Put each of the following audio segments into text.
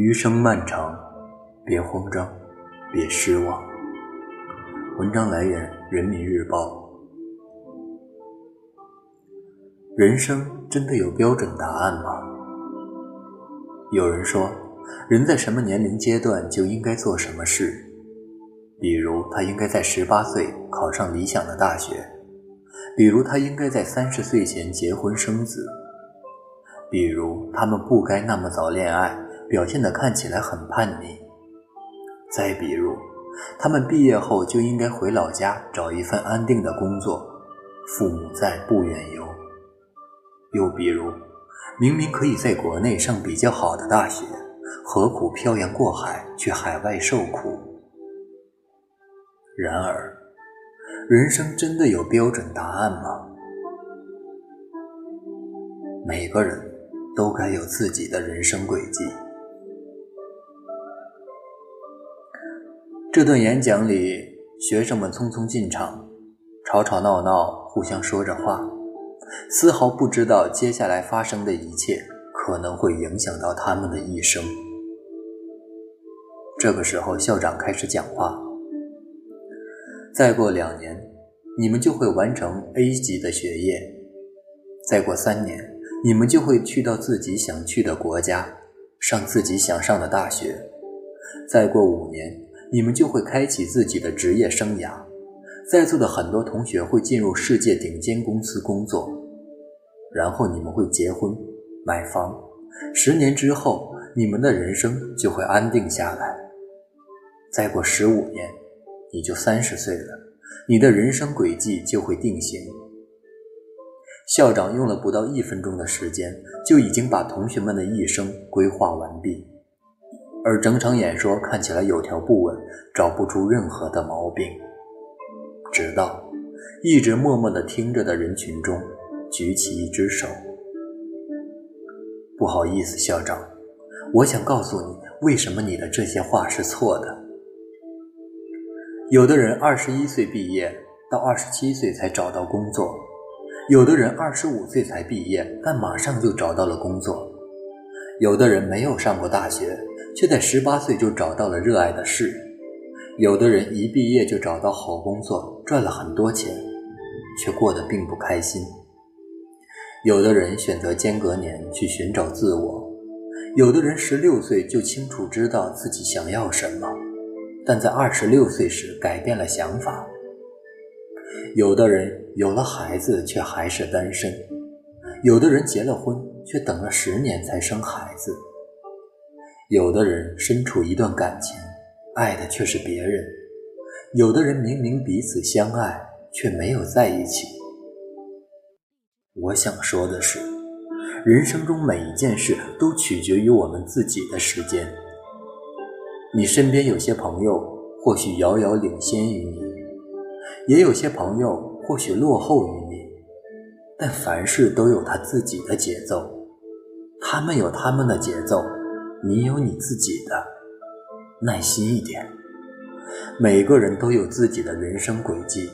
余生漫长，别慌张，别失望。文章来源：人民日报。人生真的有标准答案吗？有人说，人在什么年龄阶段就应该做什么事，比如他应该在十八岁考上理想的大学，比如他应该在三十岁前结婚生子，比如他们不该那么早恋爱。表现的看起来很叛逆。再比如，他们毕业后就应该回老家找一份安定的工作，父母在不远游。又比如，明明可以在国内上比较好的大学，何苦漂洋过海去海外受苦？然而，人生真的有标准答案吗？每个人都该有自己的人生轨迹。这段演讲里，学生们匆匆进场，吵吵闹闹，互相说着话，丝毫不知道接下来发生的一切可能会影响到他们的一生。这个时候，校长开始讲话：“再过两年，你们就会完成 A 级的学业；再过三年，你们就会去到自己想去的国家，上自己想上的大学；再过五年。”你们就会开启自己的职业生涯，在座的很多同学会进入世界顶尖公司工作，然后你们会结婚、买房，十年之后，你们的人生就会安定下来。再过十五年，你就三十岁了，你的人生轨迹就会定型。校长用了不到一分钟的时间，就已经把同学们的一生规划完毕。而整场演说看起来有条不紊，找不出任何的毛病。直到一直默默的听着的人群中举起一只手：“不好意思，校长，我想告诉你，为什么你的这些话是错的。有的人二十一岁毕业，到二十七岁才找到工作；有的人二十五岁才毕业，但马上就找到了工作；有的人没有上过大学。”却在十八岁就找到了热爱的事。有的人一毕业就找到好工作，赚了很多钱，却过得并不开心。有的人选择间隔年去寻找自我，有的人十六岁就清楚知道自己想要什么，但在二十六岁时改变了想法。有的人有了孩子却还是单身，有的人结了婚却等了十年才生孩子。有的人身处一段感情，爱的却是别人；有的人明明彼此相爱，却没有在一起。我想说的是，人生中每一件事都取决于我们自己的时间。你身边有些朋友或许遥遥领先于你，也有些朋友或许落后于你，但凡事都有他自己的节奏，他们有他们的节奏。你有你自己的，耐心一点。每个人都有自己的人生轨迹。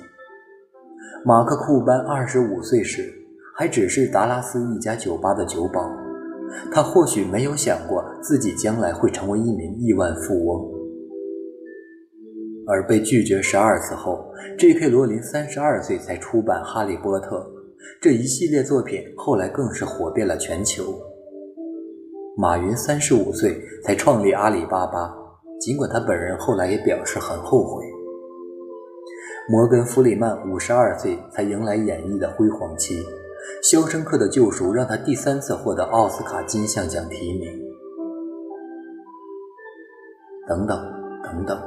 马克·库班二十五岁时，还只是达拉斯一家酒吧的酒保。他或许没有想过自己将来会成为一名亿万富翁。而被拒绝十二次后，J.K. 罗琳三十二岁才出版《哈利波特》这一系列作品，后来更是火遍了全球。马云三十五岁才创立阿里巴巴，尽管他本人后来也表示很后悔。摩根·弗里曼五十二岁才迎来演艺的辉煌期，《肖申克的救赎》让他第三次获得奥斯卡金像奖提名。等等等等，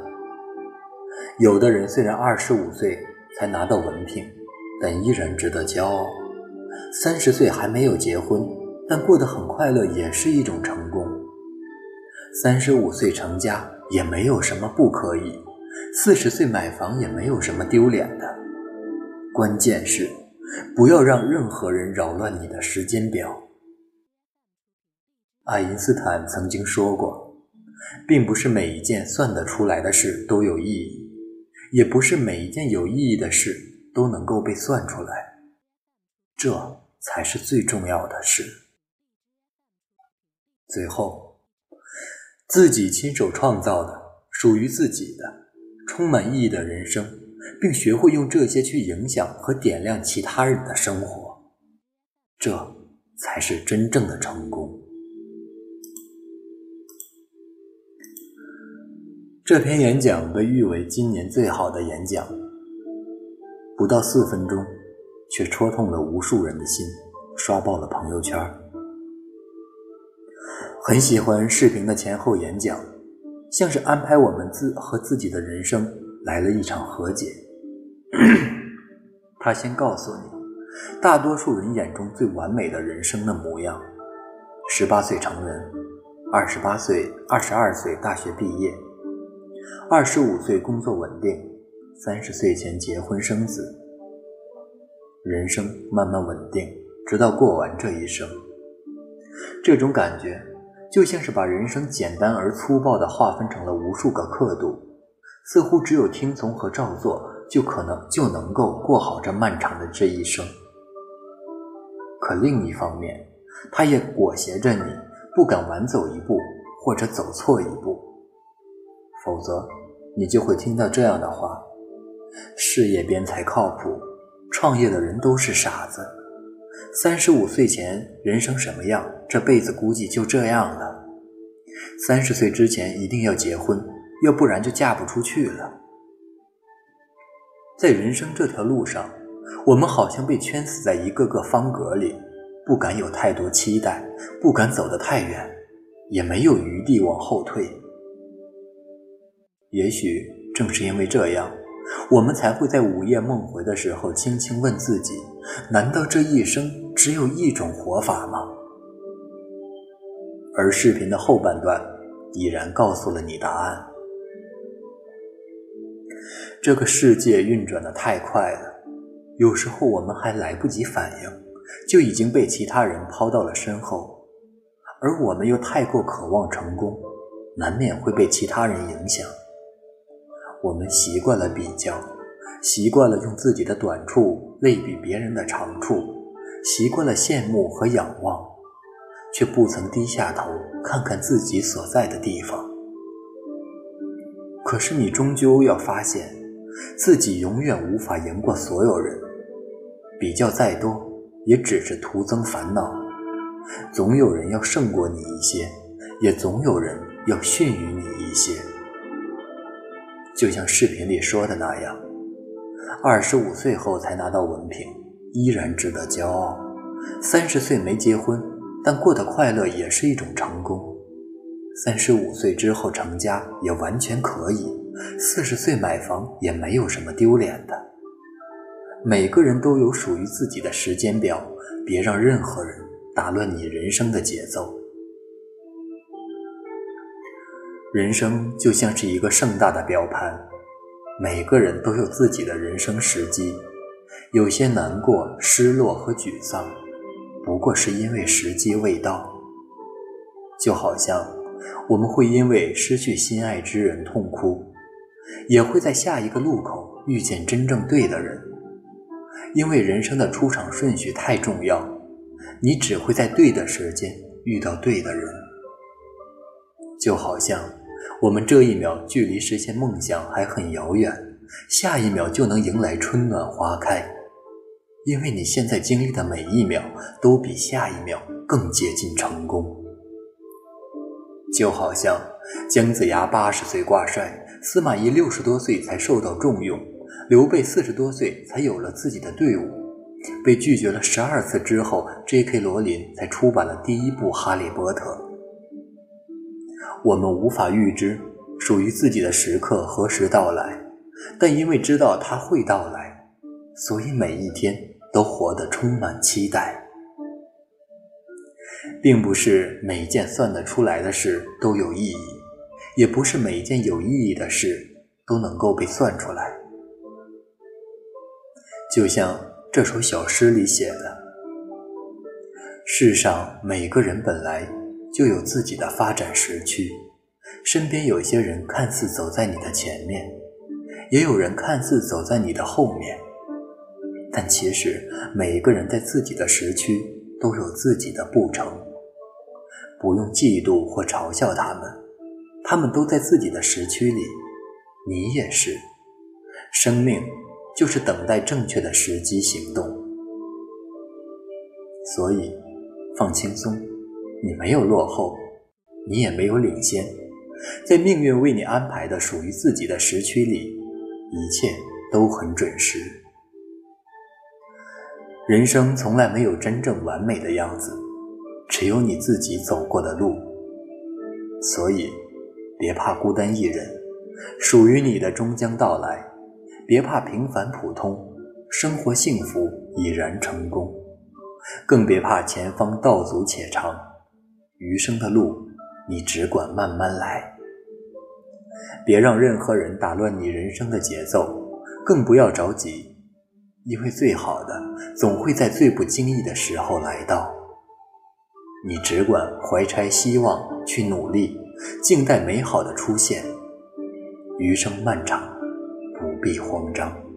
有的人虽然二十五岁才拿到文凭，但依然值得骄傲。三十岁还没有结婚。但过得很快乐也是一种成功。三十五岁成家也没有什么不可以，四十岁买房也没有什么丢脸的。关键是不要让任何人扰乱你的时间表。爱因斯坦曾经说过，并不是每一件算得出来的事都有意义，也不是每一件有意义的事都能够被算出来，这才是最重要的事。最后，自己亲手创造的、属于自己的、充满意义的人生，并学会用这些去影响和点亮其他人的生活，这才是真正的成功。这篇演讲被誉为今年最好的演讲，不到四分钟，却戳痛了无数人的心，刷爆了朋友圈。很喜欢视频的前后演讲，像是安排我们自和自己的人生来了一场和解。他先告诉你，大多数人眼中最完美的人生的模样：十八岁成人，二十八岁、二十二岁大学毕业，二十五岁工作稳定，三十岁前结婚生子，人生慢慢稳定，直到过完这一生。这种感觉。就像是把人生简单而粗暴地划分成了无数个刻度，似乎只有听从和照做，就可能就能够过好这漫长的这一生。可另一方面，他也裹挟着你不敢晚走一步，或者走错一步，否则你就会听到这样的话：事业编才靠谱，创业的人都是傻子。三十五岁前人生什么样，这辈子估计就这样了。三十岁之前一定要结婚，要不然就嫁不出去了。在人生这条路上，我们好像被圈死在一个个方格里，不敢有太多期待，不敢走得太远，也没有余地往后退。也许正是因为这样。我们才会在午夜梦回的时候，轻轻问自己：难道这一生只有一种活法吗？而视频的后半段已然告诉了你答案。这个世界运转的太快了，有时候我们还来不及反应，就已经被其他人抛到了身后，而我们又太过渴望成功，难免会被其他人影响。我们习惯了比较，习惯了用自己的短处类比别人的长处，习惯了羡慕和仰望，却不曾低下头看看自己所在的地方。可是你终究要发现，自己永远无法赢过所有人，比较再多也只是徒增烦恼。总有人要胜过你一些，也总有人要逊于你一些。就像视频里说的那样，二十五岁后才拿到文凭，依然值得骄傲；三十岁没结婚，但过得快乐也是一种成功；三十五岁之后成家也完全可以；四十岁买房也没有什么丢脸的。每个人都有属于自己的时间表，别让任何人打乱你人生的节奏。人生就像是一个盛大的表盘，每个人都有自己的人生时机。有些难过、失落和沮丧，不过是因为时机未到。就好像我们会因为失去心爱之人痛哭，也会在下一个路口遇见真正对的人。因为人生的出场顺序太重要，你只会在对的时间遇到对的人。就好像。我们这一秒距离实现梦想还很遥远，下一秒就能迎来春暖花开，因为你现在经历的每一秒都比下一秒更接近成功。就好像姜子牙八十岁挂帅，司马懿六十多岁才受到重用，刘备四十多岁才有了自己的队伍，被拒绝了十二次之后，J.K. 罗琳才出版了第一部《哈利波特》。我们无法预知属于自己的时刻何时到来，但因为知道它会到来，所以每一天都活得充满期待。并不是每件算得出来的事都有意义，也不是每件有意义的事都能够被算出来。就像这首小诗里写的：“世上每个人本来。”就有自己的发展时区，身边有些人看似走在你的前面，也有人看似走在你的后面，但其实每一个人在自己的时区都有自己的步程，不用嫉妒或嘲笑他们，他们都在自己的时区里，你也是。生命就是等待正确的时机行动，所以放轻松，你没有落后，你也没有领先，在命运为你安排的属于自己的时区里，一切都很准时。人生从来没有真正完美的样子，只有你自己走过的路，所以别怕孤单一人，属于你的终将到来。别怕平凡普通，生活幸福已然成功；更别怕前方道阻且长，余生的路你只管慢慢来。别让任何人打乱你人生的节奏，更不要着急，因为最好的总会在最不经意的时候来到。你只管怀揣希望去努力，静待美好的出现。余生漫长。不必慌张。